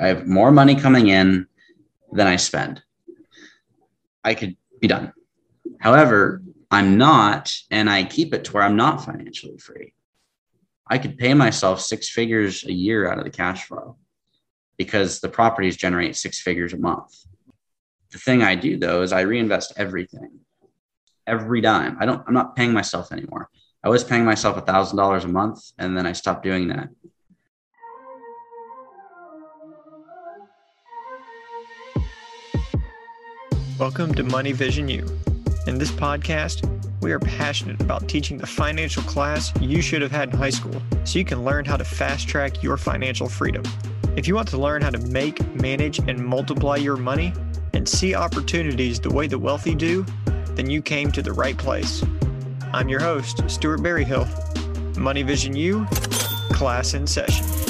I have more money coming in than I spend. I could be done. However, I'm not, and I keep it to where I'm not financially free. I could pay myself six figures a year out of the cash flow because the properties generate six figures a month. The thing I do though is I reinvest everything, every dime. I don't, I'm not paying myself anymore. I was paying myself a thousand dollars a month and then I stopped doing that. Welcome to Money Vision U. In this podcast, we are passionate about teaching the financial class you should have had in high school so you can learn how to fast track your financial freedom. If you want to learn how to make, manage, and multiply your money and see opportunities the way the wealthy do, then you came to the right place. I'm your host, Stuart Berryhill. Money Vision U, class in session.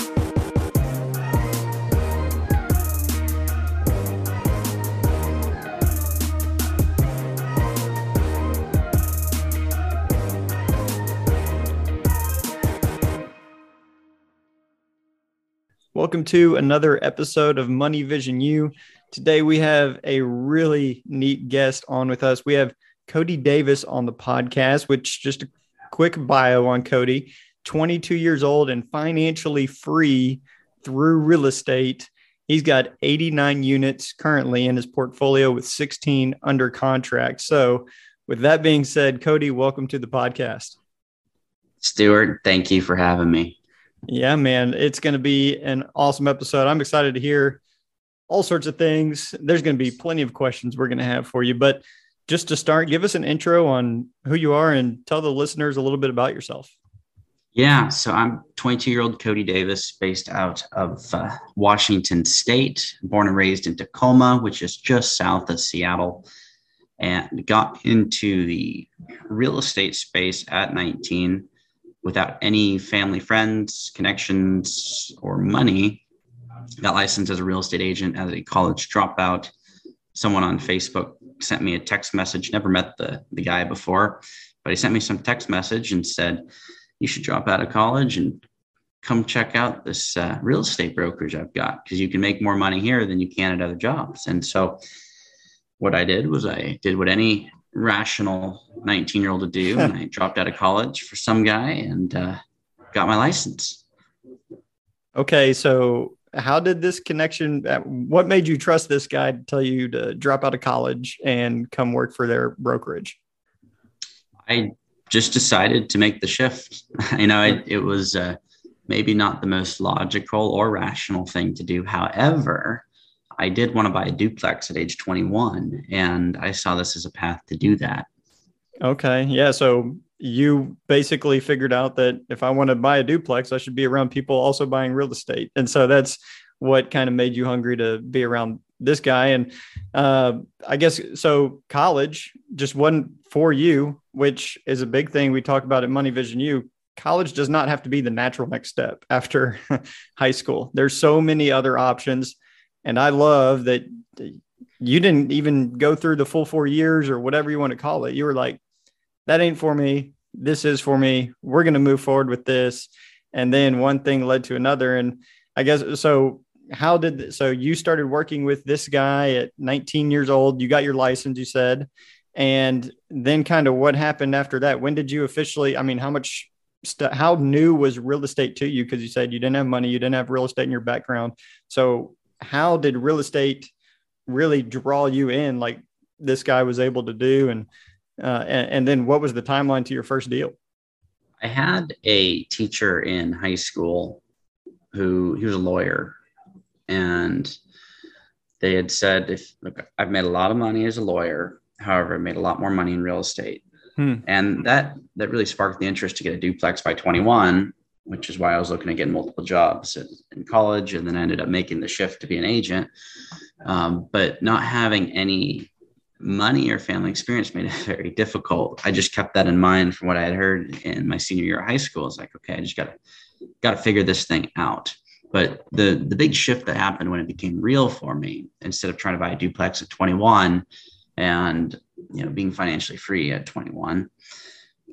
Welcome to another episode of Money Vision U. Today we have a really neat guest on with us. We have Cody Davis on the podcast, which just a quick bio on Cody 22 years old and financially free through real estate. He's got 89 units currently in his portfolio with 16 under contract. So, with that being said, Cody, welcome to the podcast. Stuart, thank you for having me. Yeah, man, it's going to be an awesome episode. I'm excited to hear all sorts of things. There's going to be plenty of questions we're going to have for you. But just to start, give us an intro on who you are and tell the listeners a little bit about yourself. Yeah, so I'm 22 year old Cody Davis, based out of uh, Washington State, born and raised in Tacoma, which is just south of Seattle, and got into the real estate space at 19 without any family, friends, connections, or money. Got licensed as a real estate agent as a college dropout. Someone on Facebook sent me a text message. Never met the, the guy before, but he sent me some text message and said, You should drop out of college and come check out this uh, real estate brokerage I've got because you can make more money here than you can at other jobs. And so, what I did was I did what any rational 19 year old to do. and I dropped out of college for some guy and uh, got my license. Okay. So, how did this connection, uh, what made you trust this guy to tell you to drop out of college and come work for their brokerage? I just decided to make the shift. you know, it, it was uh, maybe not the most logical or rational thing to do. However, I did want to buy a duplex at age 21, and I saw this as a path to do that. Okay. Yeah. So you basically figured out that if I want to buy a duplex, I should be around people also buying real estate. And so that's what kind of made you hungry to be around this guy. And uh, I guess so, college just wasn't for you, which is a big thing we talk about at Money Vision U. College does not have to be the natural next step after high school. There's so many other options and I love that you didn't even go through the full four years or whatever you want to call it. You were like, that ain't for me. This is for me. We're going to move forward with this. And then one thing led to another. And I guess so. How did so you started working with this guy at 19 years old? You got your license, you said. And then kind of what happened after that? When did you officially? I mean, how much st- how new was real estate to you? Because you said you didn't have money, you didn't have real estate in your background. So how did real estate really draw you in like this guy was able to do? And uh, and, and then what was the timeline to your first deal? I had a teacher in high school who he was a lawyer. And they had said if look i've made a lot of money as a lawyer. However i made a lot more money in real estate. Hmm. and that that really sparked the interest to get a duplex by 21 which is why I was looking to get multiple jobs in college and then I ended up making the shift to be an agent. Um, but not having any money or family experience made it very difficult. I just kept that in mind from what I had heard in my senior year of high school. It's like, okay, I just got to got to figure this thing out. But the the big shift that happened when it became real for me, instead of trying to buy a duplex at 21 and you know being financially free at 21,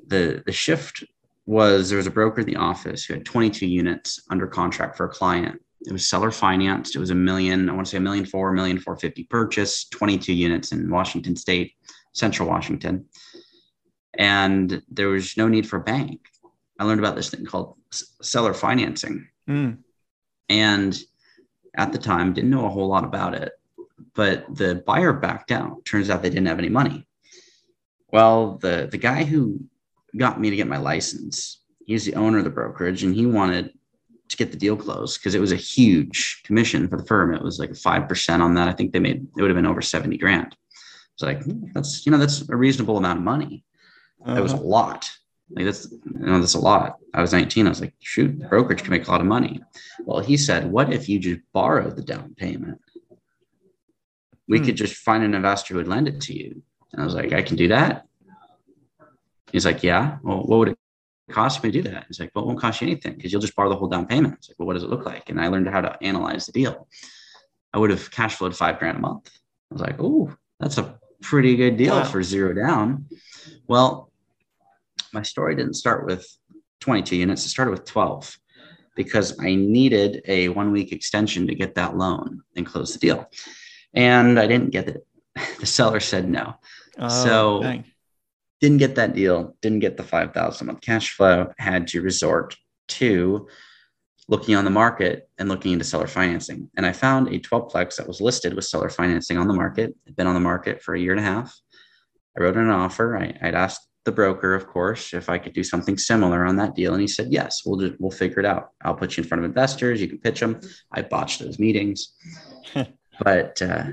the the shift was there was a broker in the office who had 22 units under contract for a client it was seller financed. It was a million, I want to say a million four, a million four fifty purchase, 22 units in Washington State, Central Washington. And there was no need for a bank. I learned about this thing called seller financing. Mm. And at the time, didn't know a whole lot about it, but the buyer backed out. Turns out they didn't have any money. Well, the, the guy who got me to get my license, he's the owner of the brokerage and he wanted to get the deal closed because it was a huge commission for the firm. It was like 5% on that. I think they made, it would have been over 70 grand. It's like, that's, you know, that's a reasonable amount of money. Uh-huh. It was a uh-huh. lot. Like that's, you know, that's a lot. I was 19. I was like, shoot, the brokerage can make a lot of money. Well, he said, what if you just borrow the down payment? We hmm. could just find an investor who would lend it to you. And I was like, I can do that. He's like, yeah. Well, what would it cost me to do that? He's like, well, it won't cost you anything because you'll just borrow the whole down payment. It's like, well, what does it look like? And I learned how to analyze the deal. I would have cash flowed five grand a month. I was like, oh, that's a pretty good deal wow. for zero down. Well, my story didn't start with 22 units, it started with 12 because I needed a one week extension to get that loan and close the deal. And I didn't get it. The seller said no. Oh, so dang. Didn't get that deal, didn't get the 5,000 month cash flow, had to resort to looking on the market and looking into seller financing. And I found a 12 plex that was listed with seller financing on the market. It'd been on the market for a year and a half. I wrote an offer. I, would asked the broker, of course, if I could do something similar on that deal. And he said, yes, we'll just, we'll figure it out. I'll put you in front of investors. You can pitch them. I botched those meetings, but uh,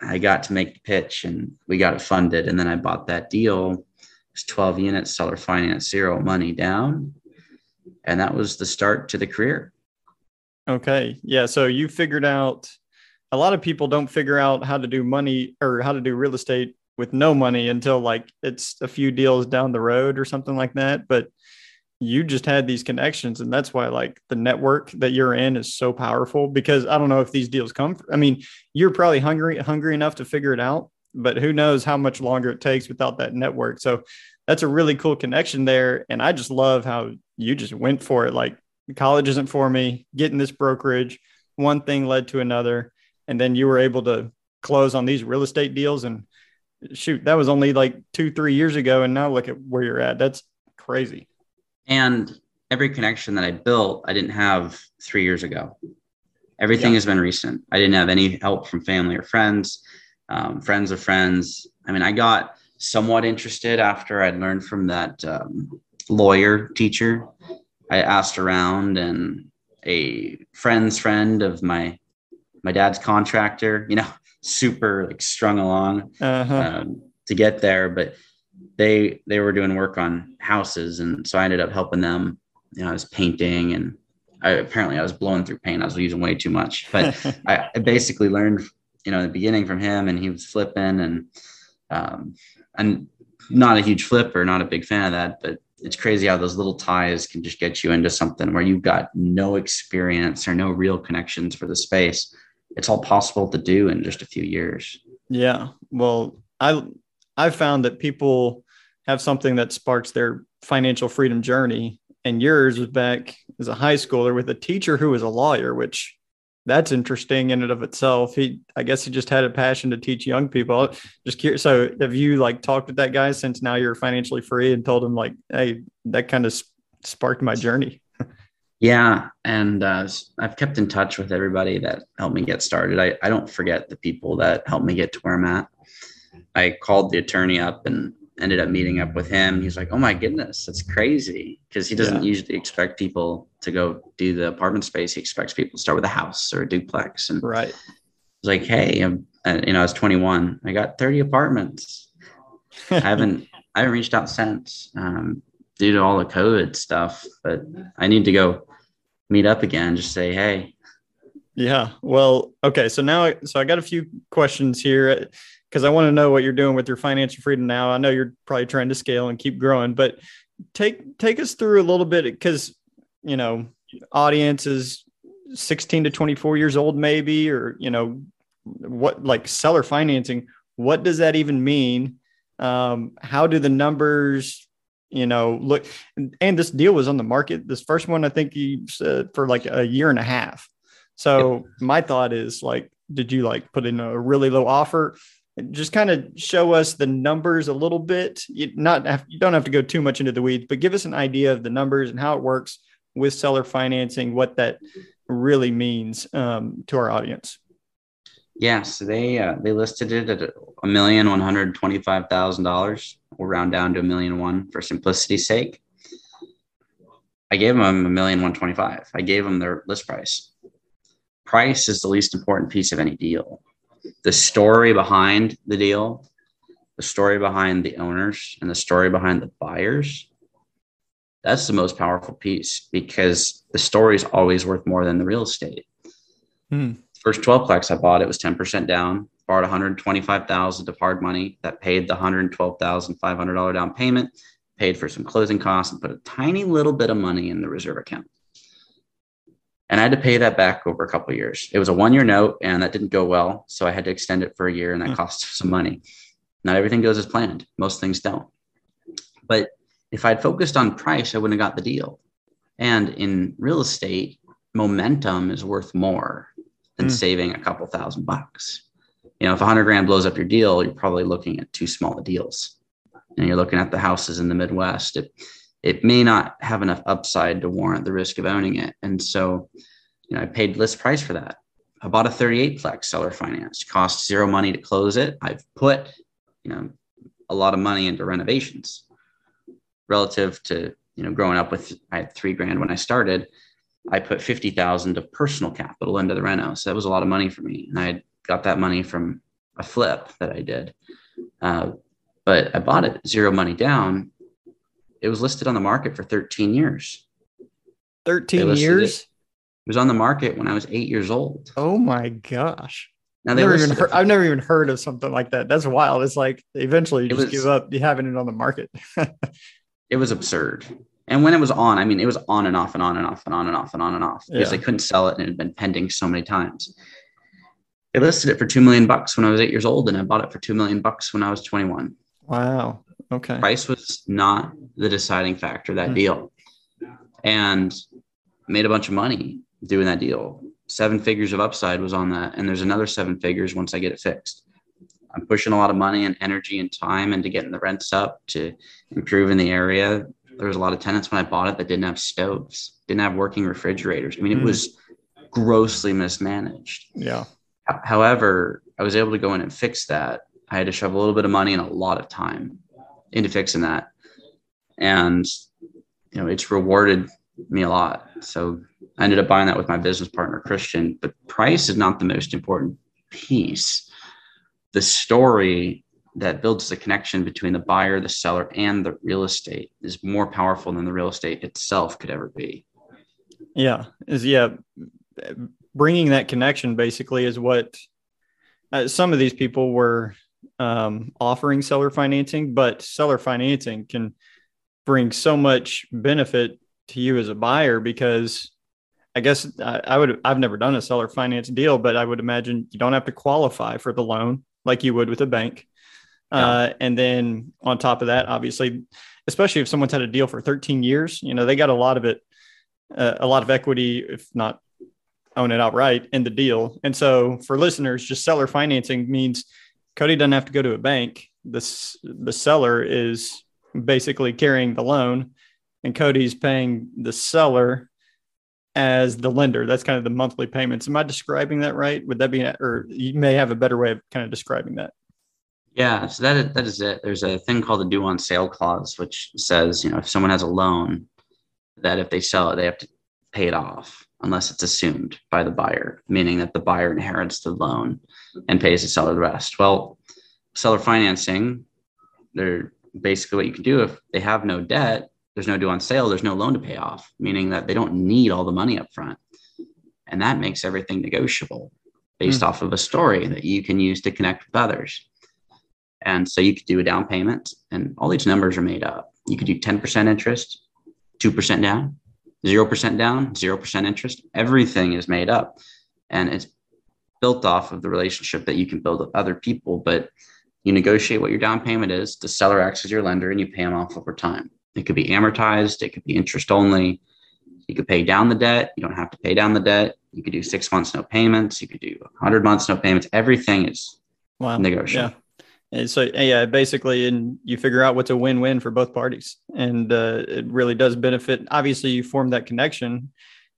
I got to make the pitch and we got it funded. And then I bought that deal. It was 12 units, seller finance, zero money down. And that was the start to the career. Okay. Yeah. So you figured out a lot of people don't figure out how to do money or how to do real estate with no money until like it's a few deals down the road or something like that. But you just had these connections, and that's why like the network that you're in is so powerful. Because I don't know if these deals come. I mean, you're probably hungry hungry enough to figure it out, but who knows how much longer it takes without that network. So that's a really cool connection there, and I just love how you just went for it. Like college isn't for me. Getting this brokerage, one thing led to another, and then you were able to close on these real estate deals and shoot, that was only like two, three years ago. And now look at where you're at. That's crazy. And every connection that I built, I didn't have three years ago. Everything yeah. has been recent. I didn't have any help from family or friends, um, friends of friends. I mean, I got somewhat interested after I'd learned from that um, lawyer teacher. I asked around, and a friend's friend of my my dad's contractor, you know, super like strung along uh-huh. um, to get there, but they they were doing work on houses, and so I ended up helping them. You know, I was painting, and I, apparently I was blowing through paint. I was using way too much, but I, I, basically learned, you know, the beginning from him, and he was flipping, and um, I'm not a huge flipper, not a big fan of that, but it's crazy how those little ties can just get you into something where you've got no experience or no real connections for the space it's all possible to do in just a few years. Yeah. Well, I I found that people have something that sparks their financial freedom journey. And yours was back as a high schooler with a teacher who was a lawyer, which that's interesting in and of itself. He, I guess, he just had a passion to teach young people. Just curious. So, have you like talked with that guy since now you're financially free and told him like, hey, that kind of sparked my journey? Yeah, and uh, I've kept in touch with everybody that helped me get started. I, I don't forget the people that helped me get to where I'm at. I called the attorney up and ended up meeting up with him. He's like, "Oh my goodness, that's crazy," because he doesn't yeah. usually expect people to go do the apartment space. He expects people to start with a house or a duplex. And right, it's like, "Hey, I'm, uh, you know, I was 21. I got 30 apartments. I haven't I haven't reached out since um, due to all the COVID stuff, but I need to go meet up again, just say, hey. Yeah. Well, okay. So now, so I got a few questions here because I want to know what you're doing with your financial freedom now. I know you're probably trying to scale and keep growing, but take take us through a little bit because you know audience is 16 to 24 years old maybe or you know what like seller financing what does that even mean um, how do the numbers you know, look, and this deal was on the market. This first one, I think you said for like a year and a half. So yep. my thought is like, did you like put in a really low offer? Just kind of show us the numbers a little bit. You not have, you don't have to go too much into the weeds, but give us an idea of the numbers and how it works with seller financing, what that really means um, to our audience. Yeah, so they uh, they listed it at a million one hundred twenty five thousand dollars. We'll round down to a million one for simplicity's sake. I gave them a million one twenty five. I gave them their list price. Price is the least important piece of any deal. The story behind the deal, the story behind the owners, and the story behind the buyers. That's the most powerful piece because the story is always worth more than the real estate. Hmm first 12 plex I bought, it was 10% down, borrowed 125,000 of hard money that paid the $112,500 down payment, paid for some closing costs and put a tiny little bit of money in the reserve account. And I had to pay that back over a couple years. It was a one year note and that didn't go well. So I had to extend it for a year and that mm. cost some money. Not everything goes as planned. Most things don't. But if I'd focused on price, I wouldn't have got the deal. And in real estate, momentum is worth more than mm. saving a couple thousand bucks. You know, if a hundred grand blows up your deal, you're probably looking at too small of deals. And you're looking at the houses in the Midwest. It it may not have enough upside to warrant the risk of owning it. And so, you know, I paid list price for that. I bought a 38 plex seller finance, cost zero money to close it. I've put, you know, a lot of money into renovations relative to, you know, growing up with, I had three grand when I started. I put 50,000 of personal capital into the reno. So that was a lot of money for me. And I got that money from a flip that I did. Uh, but I bought it zero money down. It was listed on the market for 13 years. 13 years? It. it. was on the market when I was eight years old. Oh my gosh. Now they never even heard, I've never even heard of something like that. That's wild. It's like eventually you just was, give up you having it on the market. it was absurd. And when it was on, I mean, it was on and off and on and off and on and off and on and off because yeah. I couldn't sell it and it had been pending so many times. They listed it for two million bucks when I was eight years old, and I bought it for two million bucks when I was 21. Wow. Okay. Price was not the deciding factor that mm-hmm. deal, and made a bunch of money doing that deal. Seven figures of upside was on that, and there's another seven figures once I get it fixed. I'm pushing a lot of money and energy and time into getting the rents up to improving the area there was a lot of tenants when I bought it that didn't have stoves, didn't have working refrigerators. I mean, it mm. was grossly mismanaged. Yeah. However, I was able to go in and fix that. I had to shove a little bit of money and a lot of time into fixing that. And, you know, it's rewarded me a lot. So I ended up buying that with my business partner, Christian. But price is not the most important piece. The story that builds the connection between the buyer, the seller, and the real estate is more powerful than the real estate itself could ever be. Yeah, is yeah, bringing that connection basically is what uh, some of these people were um, offering seller financing, but seller financing can bring so much benefit to you as a buyer because I guess I, I would I've never done a seller finance deal, but I would imagine you don't have to qualify for the loan like you would with a bank. Uh, and then on top of that, obviously, especially if someone's had a deal for 13 years, you know, they got a lot of it, uh, a lot of equity, if not own it outright in the deal. And so for listeners, just seller financing means Cody doesn't have to go to a bank. This the seller is basically carrying the loan and Cody's paying the seller as the lender. That's kind of the monthly payments. Am I describing that right? Would that be, or you may have a better way of kind of describing that? Yeah, so that is, that is it. There's a thing called the due on sale clause, which says, you know, if someone has a loan, that if they sell it, they have to pay it off unless it's assumed by the buyer, meaning that the buyer inherits the loan and pays the seller the rest. Well, seller financing, they're basically what you can do if they have no debt, there's no due on sale, there's no loan to pay off, meaning that they don't need all the money up front. And that makes everything negotiable based mm. off of a story that you can use to connect with others. And so you could do a down payment, and all these numbers are made up. You could do 10% interest, 2% down, 0% down, 0% interest. Everything is made up. And it's built off of the relationship that you can build with other people. But you negotiate what your down payment is, the seller acts as your lender, and you pay them off over time. It could be amortized, it could be interest only. You could pay down the debt. You don't have to pay down the debt. You could do six months, no payments. You could do 100 months, no payments. Everything is wow. negotiable. Yeah. And so, yeah, basically, and you figure out what's a win win for both parties. And uh, it really does benefit. Obviously, you form that connection.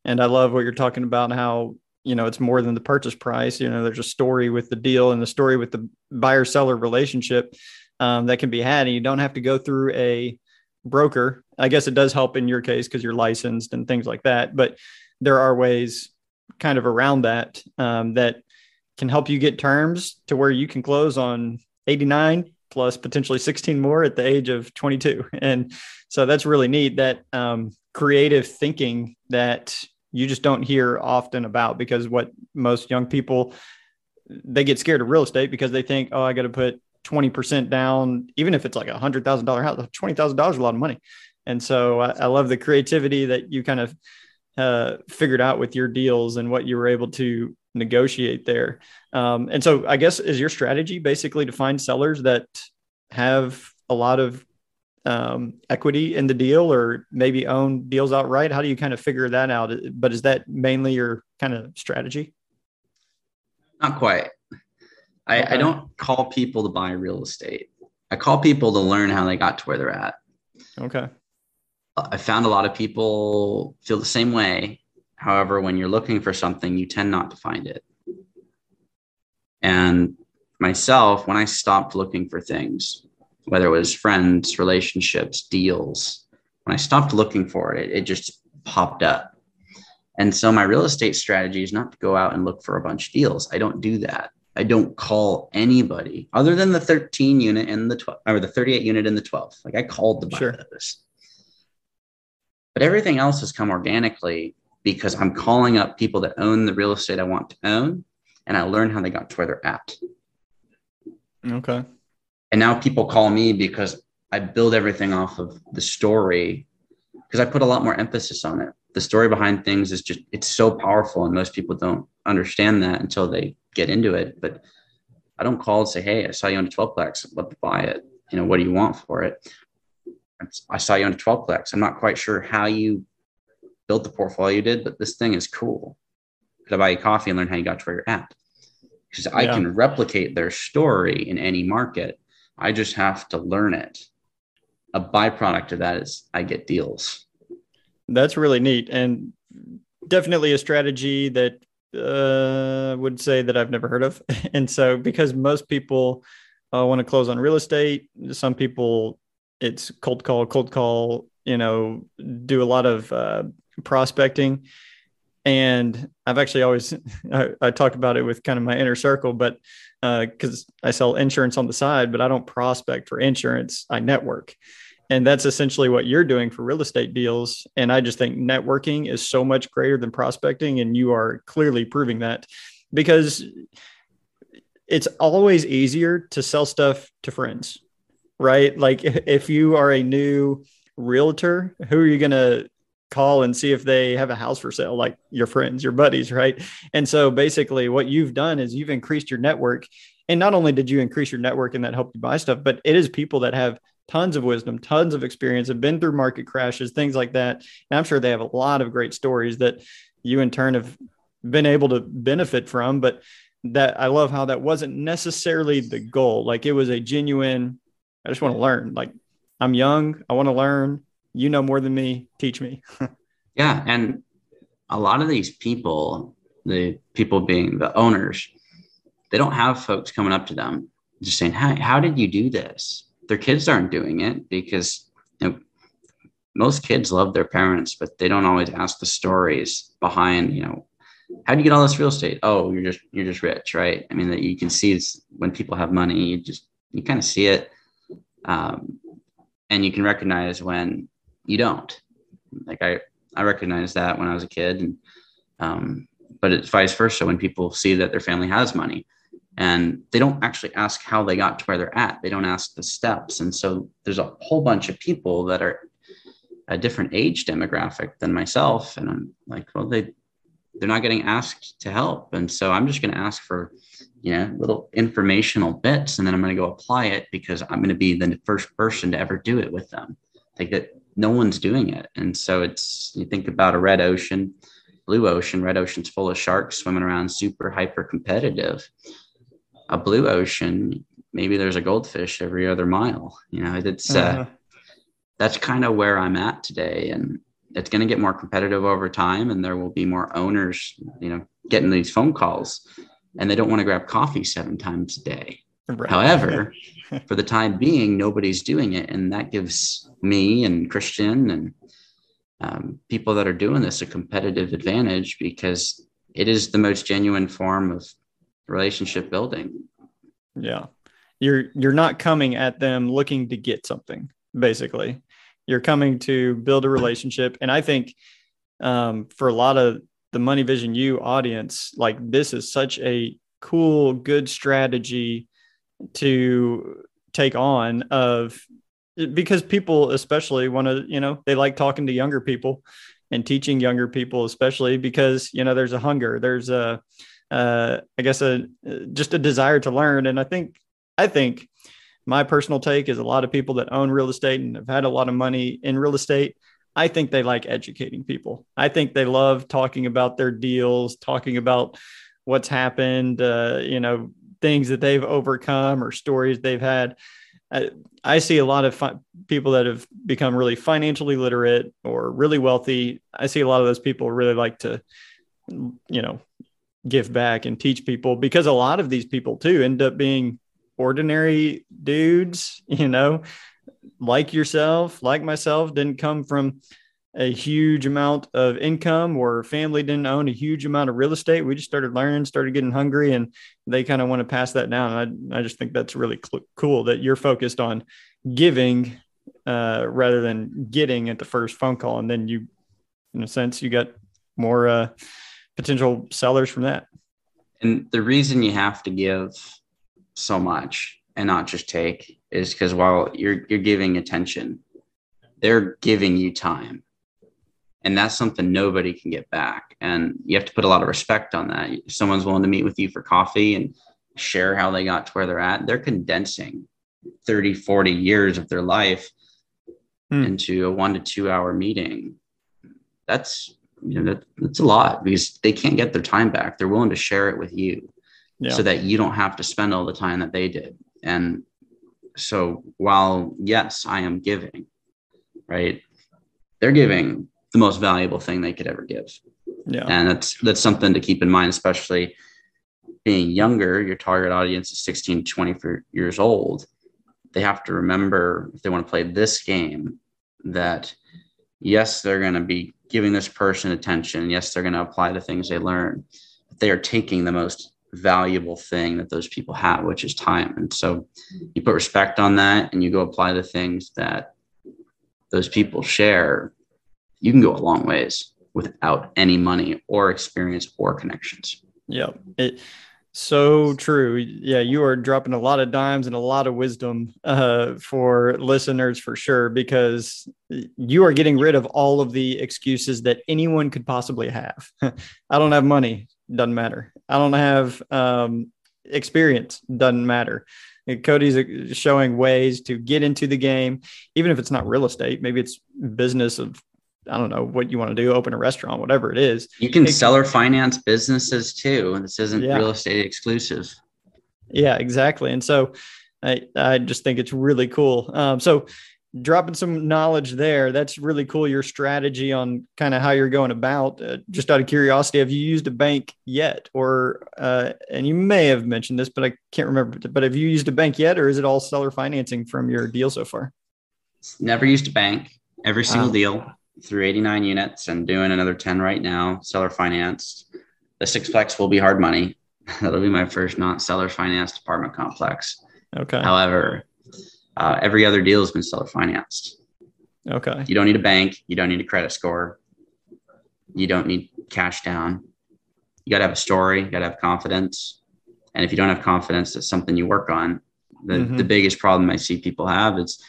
And I love what you're talking about how, you know, it's more than the purchase price. You know, there's a story with the deal and the story with the buyer seller relationship um, that can be had. And you don't have to go through a broker. I guess it does help in your case because you're licensed and things like that. But there are ways kind of around that um, that can help you get terms to where you can close on 89 plus potentially 16 more at the age of 22 and so that's really neat that um, creative thinking that you just don't hear often about because what most young people they get scared of real estate because they think oh i got to put 20% down even if it's like a hundred thousand dollar house $20000 is a lot of money. And so I, I love the creativity that you kind of uh, figured out with your deals and what you were able to negotiate there. Um, and so I guess is your strategy basically to find sellers that have a lot of um, equity in the deal or maybe own deals outright? How do you kind of figure that out? But is that mainly your kind of strategy? Not quite. I, okay. I don't call people to buy real estate. I call people to learn how they got to where they're at. Okay. I found a lot of people feel the same way. However, when you're looking for something, you tend not to find it. And myself, when I stopped looking for things, whether it was friends, relationships, deals, when I stopped looking for it, it just popped up. And so my real estate strategy is not to go out and look for a bunch of deals. I don't do that. I don't call anybody other than the 13 unit and the 12 or the 38 unit and the 12. Like I called the sure. those. But everything else has come organically because I'm calling up people that own the real estate I want to own and I learn how they got to where they're at. Okay. And now people call me because I build everything off of the story because I put a lot more emphasis on it. The story behind things is just, it's so powerful. And most people don't understand that until they get into it. But I don't call and say, Hey, I saw you on a 12 plex. I'd love to buy it. You know, what do you want for it? I saw you on a 12 plex. I'm not quite sure how you built the portfolio you did, but this thing is cool. Could I buy you coffee and learn how you got to where you're at? Because I can replicate their story in any market. I just have to learn it. A byproduct of that is I get deals. That's really neat and definitely a strategy that uh, would say that I've never heard of. and so, because most people uh, want to close on real estate, some people it's cold call, cold call. You know, do a lot of uh, prospecting, and I've actually always I, I, talk about it with kind of my inner circle, but because uh, I sell insurance on the side, but I don't prospect for insurance. I network. And that's essentially what you're doing for real estate deals. And I just think networking is so much greater than prospecting. And you are clearly proving that because it's always easier to sell stuff to friends right? Like if you are a new realtor, who are you going to call and see if they have a house for sale? Like your friends, your buddies, right? And so basically, what you've done is you've increased your network. And not only did you increase your network and that helped you buy stuff, but it is people that have tons of wisdom, tons of experience, have been through market crashes, things like that. And I'm sure they have a lot of great stories that you in turn have been able to benefit from. But that I love how that wasn't necessarily the goal. Like it was a genuine, I just want to learn. Like I'm young, I want to learn. You know more than me, teach me. yeah, and a lot of these people, the people being the owners, they don't have folks coming up to them just saying, "How how did you do this?" Their kids aren't doing it because you know, most kids love their parents, but they don't always ask the stories behind, you know, how do you get all this real estate? Oh, you're just you're just rich, right? I mean, that you can see when people have money, you just you kind of see it um, and you can recognize when you don't. Like i i recognize that when i was a kid and um, but it's vice versa when people see that their family has money and they don't actually ask how they got to where they're at. They don't ask the steps. And so there's a whole bunch of people that are a different age demographic than myself. And i'm like well they they're not getting asked to help. And so i'm just going to ask for you know, little informational bits, and then I'm going to go apply it because I'm going to be the first person to ever do it with them. Like that, no one's doing it. And so it's, you think about a red ocean, blue ocean, red ocean's full of sharks swimming around, super hyper competitive. A blue ocean, maybe there's a goldfish every other mile. You know, it's, uh, uh-huh. uh, that's kind of where I'm at today. And it's going to get more competitive over time and there will be more owners, you know, getting these phone calls and they don't want to grab coffee seven times a day. Right. However, for the time being, nobody's doing it. And that gives me and Christian and um, people that are doing this a competitive advantage because it is the most genuine form of relationship building. Yeah. You're you're not coming at them looking to get something, basically. You're coming to build a relationship. And I think um, for a lot of the Money Vision U audience, like this is such a cool, good strategy to take on of because people especially want to you know they like talking to younger people and teaching younger people especially because you know there's a hunger there's a uh, i guess a just a desire to learn. And i think i think my personal take is a lot of people that own real estate and have had a lot of money in real estate i think they like educating people. I think they love talking about their deals talking about what's happened uh, you know things that they've overcome or stories they've had. I, I see a lot of fi- people that have become really financially literate or really wealthy. I see a lot of those people really like to, you know, give back and teach people because a lot of these people too end up being ordinary dudes, you know, like yourself, like myself, didn't come from a huge amount of income or family didn't own a huge amount of real estate. We just started learning, started getting hungry, and they kind of want to pass that down. And I, I just think that's really cl- cool that you're focused on giving uh, rather than getting at the first phone call. And then you, in a sense, you got more uh, potential sellers from that. And the reason you have to give so much and not just take is because while you're you're giving attention, they're giving you time and that's something nobody can get back. And you have to put a lot of respect on that. If someone's willing to meet with you for coffee and share how they got to where they're at. They're condensing 30 40 years of their life hmm. into a one to two hour meeting. That's you know that, that's a lot because they can't get their time back. They're willing to share it with you yeah. so that you don't have to spend all the time that they did. And so while yes i am giving right they're giving the most valuable thing they could ever give. Yeah. And that's that's something to keep in mind, especially being younger, your target audience is 16 to 24 years old. They have to remember if they want to play this game that yes, they're going to be giving this person attention. Yes, they're going to apply the things they learn. But they are taking the most valuable thing that those people have, which is time. And so you put respect on that and you go apply the things that those people share you can go a long ways without any money or experience or connections. Yeah. It, so true. Yeah, you are dropping a lot of dimes and a lot of wisdom uh, for listeners for sure, because you are getting rid of all of the excuses that anyone could possibly have. I don't have money, doesn't matter. I don't have um, experience, doesn't matter. Cody's showing ways to get into the game, even if it's not real estate. Maybe it's business of I don't know what you want to do, open a restaurant, whatever it is. You can it, seller finance businesses too. This isn't yeah. real estate exclusive. Yeah, exactly. And so I, I just think it's really cool. Um, so dropping some knowledge there, that's really cool. Your strategy on kind of how you're going about. Uh, just out of curiosity, have you used a bank yet, or uh, and you may have mentioned this, but I can't remember. But have you used a bank yet, or is it all seller financing from your deal so far? Never used a bank. Every single deal through 89 units and doing another 10 right now, seller financed. The sixplex will be hard money. That'll be my first not seller financed apartment complex. Okay. However, uh, every other deal has been seller financed. Okay. You don't need a bank. You don't need a credit score. You don't need cash down. You got to have a story. You got to have confidence. And if you don't have confidence, that's something you work on. The, mm-hmm. the biggest problem I see people have is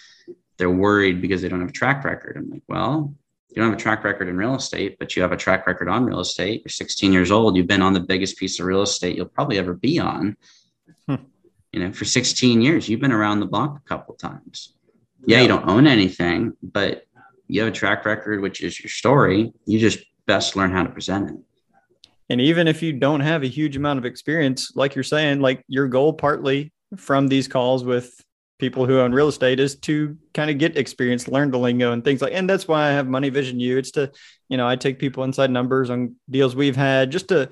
they're worried because they don't have a track record. I'm like, well, you don't have a track record in real estate, but you have a track record on real estate. You're 16 years old. You've been on the biggest piece of real estate you'll probably ever be on. Hmm. You know, for 16 years, you've been around the block a couple times. Yeah, you don't own anything, but you have a track record, which is your story. You just best learn how to present it. And even if you don't have a huge amount of experience, like you're saying, like your goal partly from these calls with people who own real estate is to kind of get experience, learn the lingo and things like, and that's why I have Money Vision U. It's to, you know, I take people inside numbers on deals we've had just to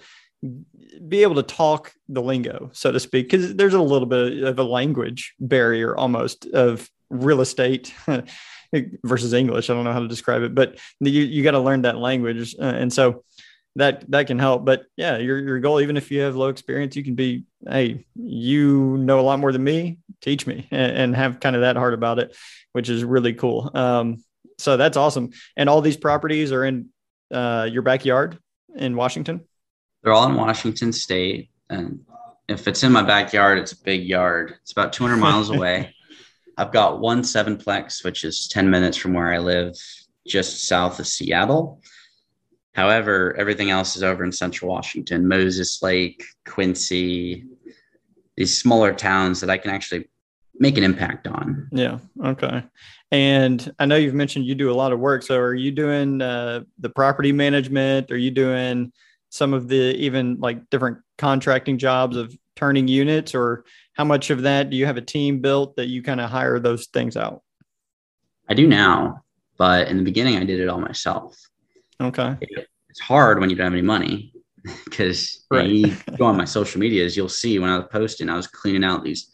be able to talk the lingo, so to speak, because there's a little bit of a language barrier almost of real estate versus English. I don't know how to describe it, but you, you got to learn that language. Uh, and so that, that can help. But yeah, your, your goal, even if you have low experience, you can be, Hey, you know a lot more than me, teach me and, and have kind of that heart about it, which is really cool. Um, so that's awesome. And all these properties are in uh, your backyard in Washington. They're all in Washington State, and if it's in my backyard, it's a big yard. It's about 200 miles away. I've got one sevenplex, which is 10 minutes from where I live, just south of Seattle. However, everything else is over in central Washington, Moses Lake, Quincy, these smaller towns that I can actually make an impact on. Yeah. Okay. And I know you've mentioned you do a lot of work. So are you doing uh, the property management? Are you doing some of the even like different contracting jobs of turning units or how much of that do you have a team built that you kind of hire those things out i do now but in the beginning i did it all myself okay it's hard when you don't have any money because right. you, you go on my social medias you'll see when i was posting i was cleaning out these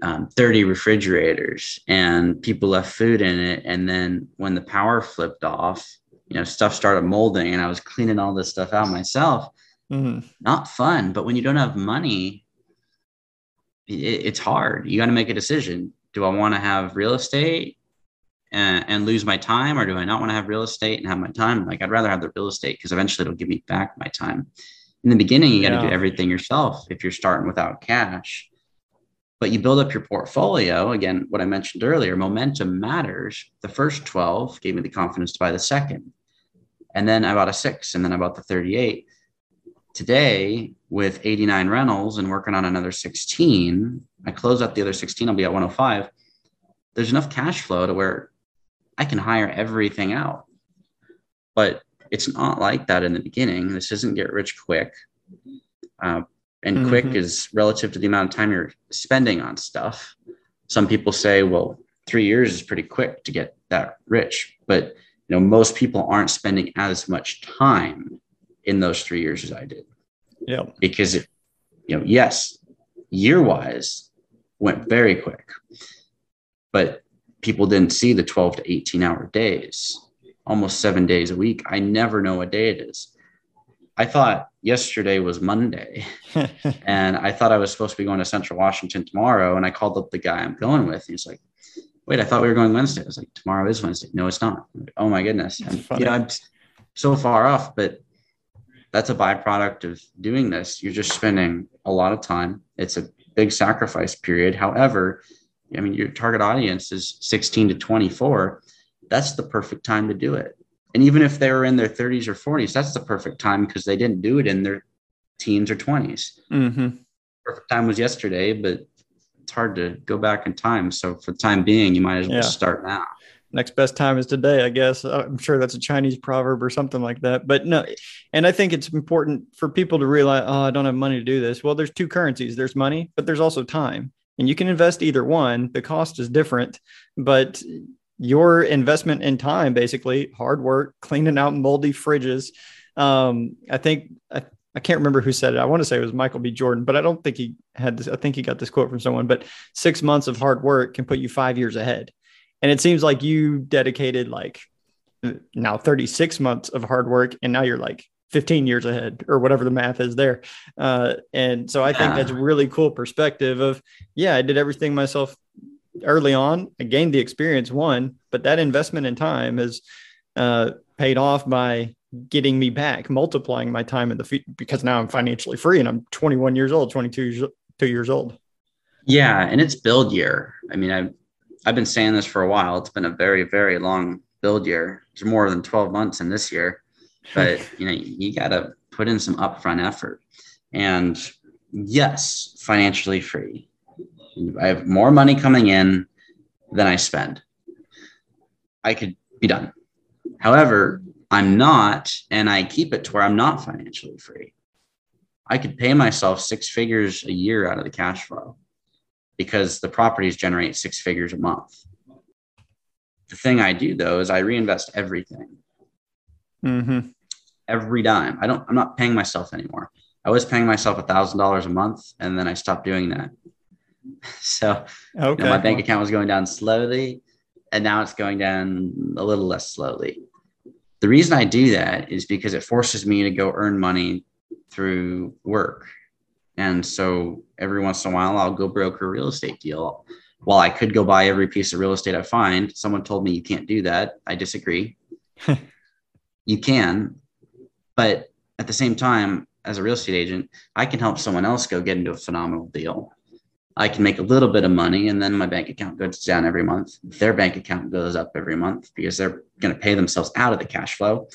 um, 30 refrigerators and people left food in it and then when the power flipped off you know, stuff started molding and I was cleaning all this stuff out myself. Mm-hmm. Not fun. But when you don't have money, it, it's hard. You got to make a decision. Do I want to have real estate and, and, lose my time, or do I not want to have real estate and have my time? Like, I'd rather have the real estate because eventually it'll give me back my time. In the beginning, you got to yeah. do everything yourself if you're starting without cash but you build up your portfolio. Again, what I mentioned earlier, momentum matters. The first 12 gave me the confidence to buy the second. And then I bought a six, and then I bought the 38. Today, with 89 rentals and working on another 16, I close out the other 16, I'll be at 105. There's enough cash flow to where I can hire everything out. But it's not like that in the beginning. This isn't get rich quick. Uh, and mm-hmm. quick is relative to the amount of time you're spending on stuff. Some people say, well, three years is pretty quick to get that rich. But you know most people aren't spending as much time in those three years as i did yeah because it, you know yes year wise went very quick but people didn't see the 12 to 18 hour days almost seven days a week i never know what day it is i thought yesterday was monday and i thought i was supposed to be going to central washington tomorrow and i called up the guy i'm going with he's like wait, I thought we were going Wednesday. I was like, tomorrow is Wednesday. No, it's not. Like, oh my goodness. And, you know, I'm so far off, but that's a byproduct of doing this. You're just spending a lot of time. It's a big sacrifice period. However, I mean, your target audience is 16 to 24. That's the perfect time to do it. And even if they were in their 30s or 40s, that's the perfect time because they didn't do it in their teens or 20s. Mm-hmm. Perfect time was yesterday, but it's hard to go back in time. So for the time being, you might as well yeah. start now. Next best time is today, I guess. I'm sure that's a Chinese proverb or something like that. But no, and I think it's important for people to realize, oh, I don't have money to do this. Well, there's two currencies. There's money, but there's also time. And you can invest either one. The cost is different, but your investment in time, basically hard work, cleaning out moldy fridges. Um, I think I, I can't remember who said it. I want to say it was Michael B. Jordan, but I don't think he had this. I think he got this quote from someone. But six months of hard work can put you five years ahead. And it seems like you dedicated like now 36 months of hard work, and now you're like 15 years ahead or whatever the math is there. Uh, and so I think that's really cool perspective of, yeah, I did everything myself early on. I gained the experience one, but that investment in time has uh, paid off by getting me back, multiplying my time in the future because now I'm financially free and I'm 21 years old, 22 years, two years old. Yeah, and it's build year. I mean, I've I've been saying this for a while. It's been a very very long build year. It's more than 12 months in this year, but you know you got to put in some upfront effort. And yes, financially free. I have more money coming in than I spend. I could be done. However, I'm not, and I keep it to where I'm not financially free. I could pay myself six figures a year out of the cash flow because the properties generate six figures a month. The thing I do though is I reinvest everything. Mm-hmm. Every dime. I don't, I'm not paying myself anymore. I was paying myself a thousand dollars a month and then I stopped doing that. So Okay. you know, my bank account was going down slowly and now it's going down a little less slowly. The reason I do that is because it forces me to go earn money through work. And so every once in a while, I'll go broker a real estate deal. While I could go buy every piece of real estate I find, someone told me you can't do that. I disagree. you can, but at the same time, as a real estate agent, I can help someone else go get into a phenomenal deal. I can make a little bit of money and then my bank account goes down every month. Their bank account goes up every month because they're going to pay themselves out of the cash flow.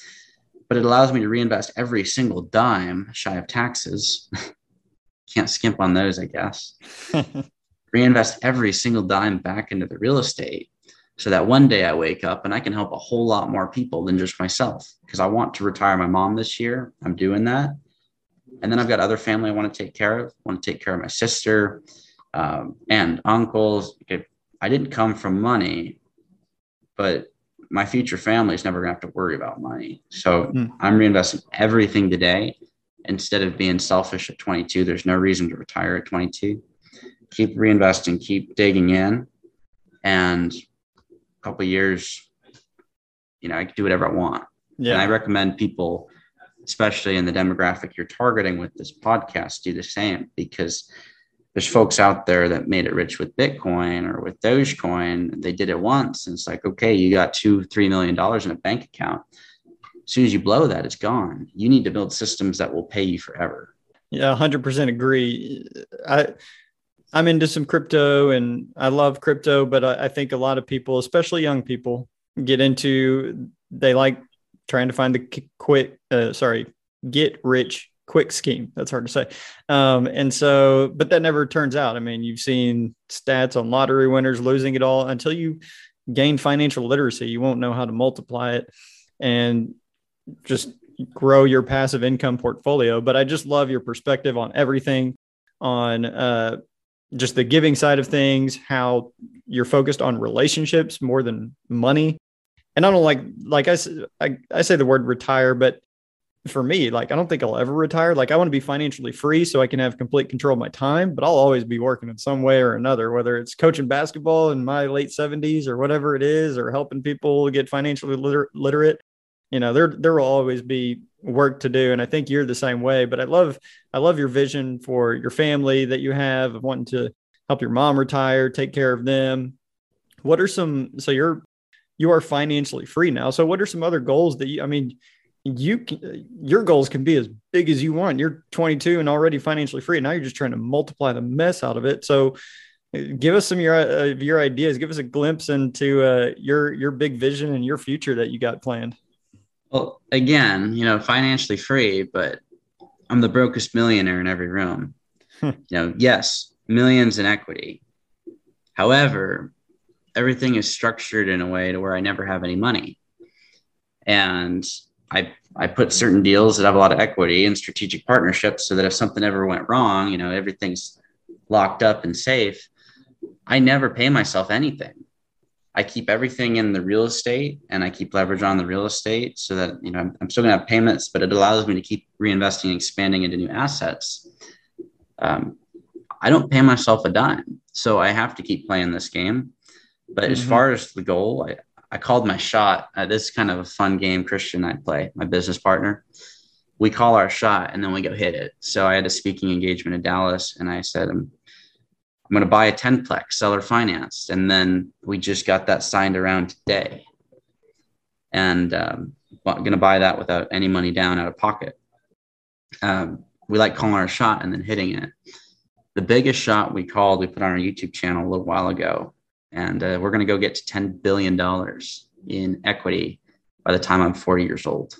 But it allows me to reinvest every single dime shy of taxes. Can't skimp on those, I guess. Reinvest every single dime back into the real estate so that one day I wake up and I can help a whole lot more people than just myself because I want to retire my mom this year. I'm doing that. And then I've got other family I want to take care of. I want to take care of my sister um, and uncles. I didn't come from money, but my future family is never going to have to worry about money. So Mm. I'm reinvesting everything today instead of being selfish at 22. There's no reason to retire at 22. Keep reinvesting, keep digging in, and couple of years, you know, I can do whatever I want. Yeah. And I recommend people, especially in the demographic you're targeting with this podcast, do the same because there's folks out there that made it rich with Bitcoin or with Dogecoin. They did it once. And it's like, okay, you got two, three million dollars in a bank account. As soon as you blow that, it's gone. You need to build systems that will pay you forever. Yeah, hundred percent agree. I I'm into some crypto and I love crypto, but I, I think a lot of people, especially young people, get into they like trying to find the quick, uh, sorry, get rich quick scheme. That's hard to say. Um, and so, but that never turns out. I mean, you've seen stats on lottery winners losing it all until you gain financial literacy. You won't know how to multiply it and just grow your passive income portfolio. But I just love your perspective on everything, on uh, just the giving side of things, how you're focused on relationships more than money. And I don't like, like I I say the word retire, but for me, like I don't think I'll ever retire. Like I want to be financially free so I can have complete control of my time, but I'll always be working in some way or another, whether it's coaching basketball in my late 70s or whatever it is, or helping people get financially liter- literate. You know, there there will always be work to do. And I think you're the same way. But I love I love your vision for your family that you have of wanting to help your mom retire, take care of them. What are some so you're you are financially free now. So what are some other goals that you I mean you your goals can be as big as you want. You're 22 and already financially free. Now you're just trying to multiply the mess out of it. So, uh, give us some of your your ideas. Give us a glimpse into uh, your your big vision and your future that you got planned. Well, again, you know, financially free, but I'm the brokest millionaire in every room. Hmm. you know, yes, millions in equity. However, everything is structured in a way to where I never have any money. And I I put certain deals that have a lot of equity and strategic partnerships so that if something ever went wrong, you know, everything's locked up and safe. I never pay myself anything. I keep everything in the real estate and I keep leverage on the real estate so that, you know, I'm, I'm still gonna have payments, but it allows me to keep reinvesting and expanding into new assets. Um, I don't pay myself a dime. So I have to keep playing this game. But as Mhm. far as the goal, I, I called my shot. Uh, this is kind of a fun game Christian and I play, my business partner. We call our shot and then we go hit it. So I had a speaking engagement in Dallas and I said, I'm, I'm going to buy a 10plex seller financed. And then we just got that signed around today. And um, going to buy that without any money down out of pocket. Um, we like calling our shot and then hitting it. The biggest shot we called, we put on our YouTube channel a little while ago, and uh, we're going to go get to $10 billion in equity by the time I'm 40 years old.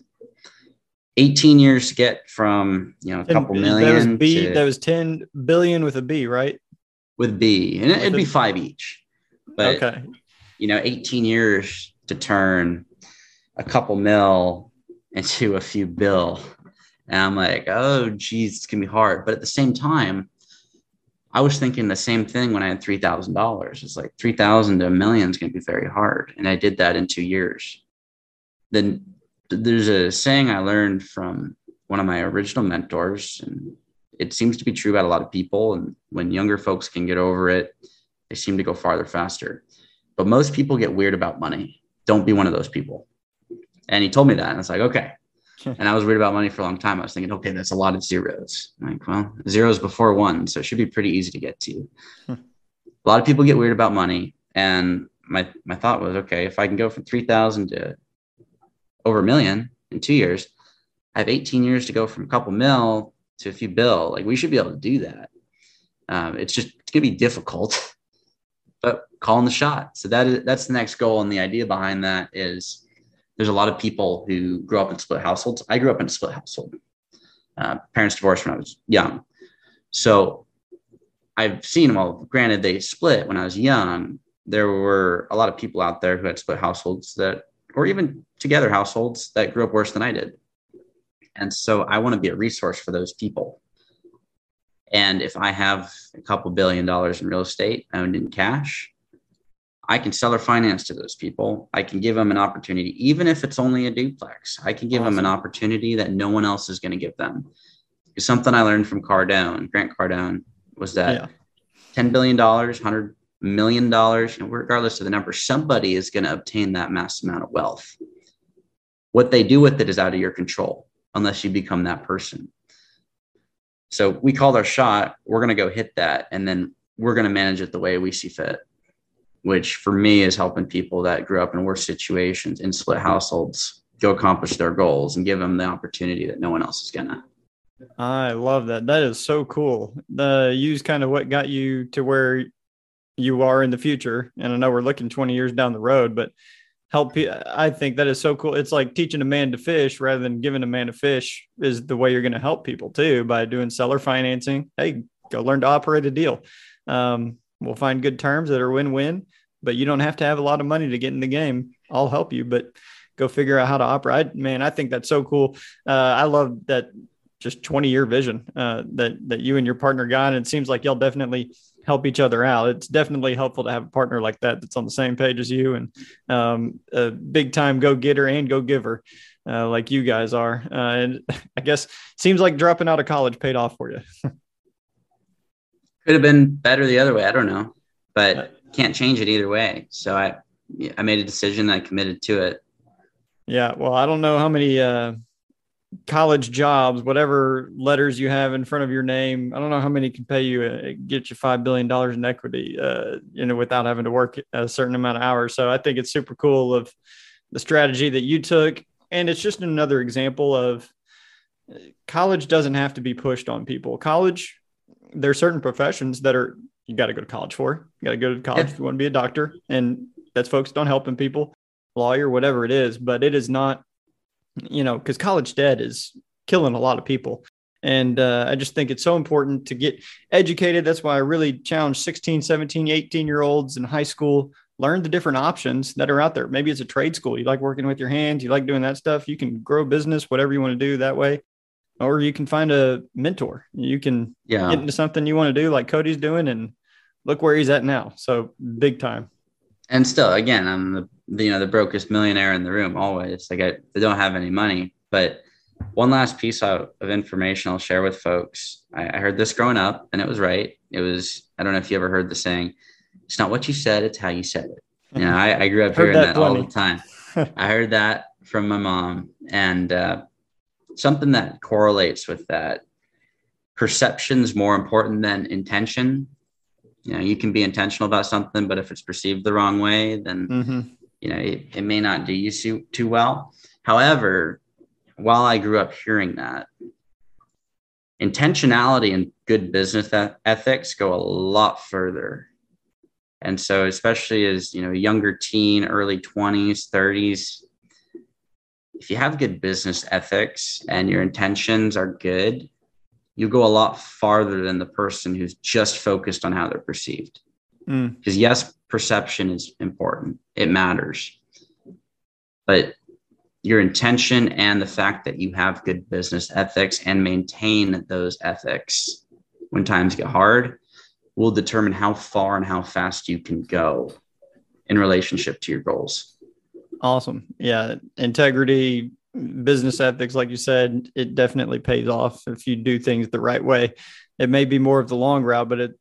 18 years to get from, you know, a couple million That was B. to- That was 10 billion with a B, right? With B, and it'd be five each. But okay. you know, 18 years to turn a couple mil into a few bill. And I'm like, oh, geez, it's to be hard. But at the same time, I was thinking the same thing when I had $3,000. It's like 3,000 to a million is to be very hard. And I did that in two years. Then there's a saying I learned from one of my original mentors, and it seems to be true about a lot of people. And when younger folks can get over it, they seem to go farther faster. But most people get weird about money. Don't be one of those people. And he told me that. And it's like, okay. and I was weird about money for a long time. I was thinking, okay, that's a lot of zeros. I'm like, well, zeros before one. So it should be pretty easy to get to. Hmm. a lot of people get weird about money. And my, my thought was, okay, if I can go from 3,000 to over a million in two years, I have 18 years to go from a couple mil to a few bill. Like we should be able to do that. Um, it's just it's gonna be difficult, but calling the shot. So that is that's the next goal. And the idea behind that is there's a lot of people who grow up in split households. I grew up in a split household. Uh, parents divorced when I was young. So I've seen, well, granted, they split when I was young. There were a lot of people out there who had split households that, or even together households that grew up worse than I did. And so I want to be a resource for those people. And if I have a couple billion dollars in real estate owned in cash, I can seller finance to those people. I can give them an opportunity, even if it's only a duplex. I can give awesome. them an opportunity that no one else is going to give them. Something I learned from Cardone, Grant Cardone, was that yeah. $10 billion, $100 million, regardless of the number, somebody is going to obtain that mass amount of wealth. What they do with it is out of your control unless you become that person. So we called our shot. We're going to go hit that. And then we're going to manage it the way we see fit, which for me is helping people that grew up in worse situations in split households go accomplish their goals and give them the opportunity that no one else is going to. I love that. That is so cool. The use kind of what got you to where you are in the future. And I know we're looking 20 years down the road, but help i think that is so cool. It's like teaching a man to fish rather than giving a man a fish is the way you're going to help people too by doing seller financing. Hey go learn to operate a deal. Um, we'll find good terms that are win-win but you don't have to have a lot of money to get in the game. I'll help you but go figure out how to operate man i think that's so cool. Uh, i love that just 20 year vision uh, that that you and your partner got and it seems like y'all definitely help each other out. It's definitely helpful to have a partner like that that's on the same page as you and um, a big time go getter and go giver uh, like you guys are. Uh, and I guess seems like dropping out of college paid off for you. Could have been better the other way. I don't know, but can't change it either way. So I, I made a decision. I committed to it. Yeah. Well, I don't know how many, uh, college jobs, whatever letters you have in front of your name. I don't know how many can pay you, uh, get you $5 billion in equity, uh, you know, without having to work a certain amount of hours. So I think it's super cool of the strategy that you took. And it's just another example of uh, college doesn't have to be pushed on people. College, there are certain professions that are, you got to go to college for. You got to go to college yeah. if you want to be a doctor. And that's focused on helping people, lawyer, whatever it is. But it is not you know, because college debt is killing a lot of people. And uh, I just think it's so important to get educated. That's why I really challenge 16, 17, 18 year olds in high school. Learn the different options that are out there. Maybe it's a trade school. You like working with your hands, you like doing that stuff. You can grow business, whatever you want to do that way. Or you can find a mentor. You can yeah. get into something you want to do, like Cody's doing, and look where he's at now. So big time and still again i'm the, the, you know the brokest millionaire in the room always. Like i, I don't have any money. But one last piece of, of information i'll share with folks I, I, heard this growing up and it was right. It was i don't know if you ever heard the saying it's not what you said it's how you said it. You know i, I grew up hearing that, that all the time. I heard that from my mom. And uh, something that correlates with that perception's more important than intention. You know you can be intentional about something but if it's perceived the wrong way then mm-hmm. You know it, it, may not do you too, too well however while i grew up hearing that intentionality and good business ethics go a lot further and so especially as you know younger teen early 20s 30s if you have good business ethics and your intentions are good you go a lot farther than the person who's just focused on how they're perceived. Mm. Because yes, perception is important. It matters. But your intention and the fact that you have good business ethics and maintain those ethics when times get hard will determine how far and how fast you can go in relationship to your goals. Awesome. Yeah. Integrity, business ethics, like you said, it definitely pays off if you do things the right way. It may be more of the long route, but it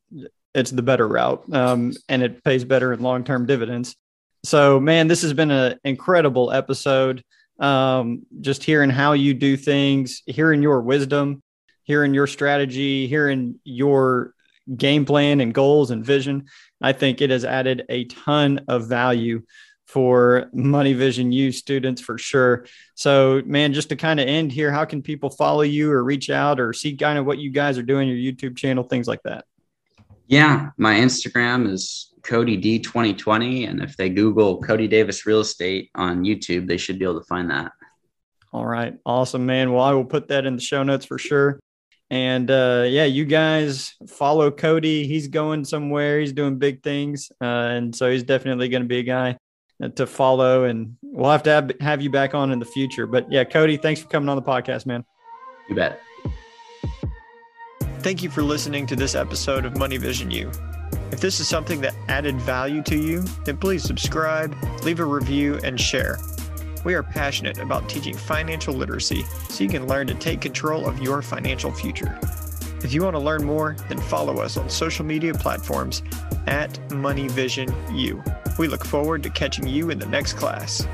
it's the better route, um, and it pays better in long term dividends. So, man, this has been an incredible episode. Um, just hearing how you do things, hearing your wisdom, hearing your strategy, hearing your game plan and goals and vision. I think it has added a ton of value for Money Vision U students for sure. So, man, just to kind of end here, how can people follow you or reach out or see kind of what you guys are doing, your YouTube channel, things like that? Yeah, my Instagram is Cody D 2020. And if they Google Cody Davis Real Estate on YouTube, they should be able to find that. All right. Awesome, man. Well, I will put that in the show notes for sure. And uh, yeah, you guys follow Cody. He's going somewhere. He's doing big things, uh, and so he's definitely going to be a guy to follow. And we'll have to have, have you back on in the future. But yeah, Cody, thanks for coming on the podcast, man. You bet. Thank you for listening to this episode of Money Vision U. If this is something that added value to you, then please subscribe, leave a review, and share. We are passionate about teaching financial literacy so you can learn to take control of your financial future. If you want to learn more, then follow us on social media platforms at MoneyVisionU. We look forward to catching you in the next class.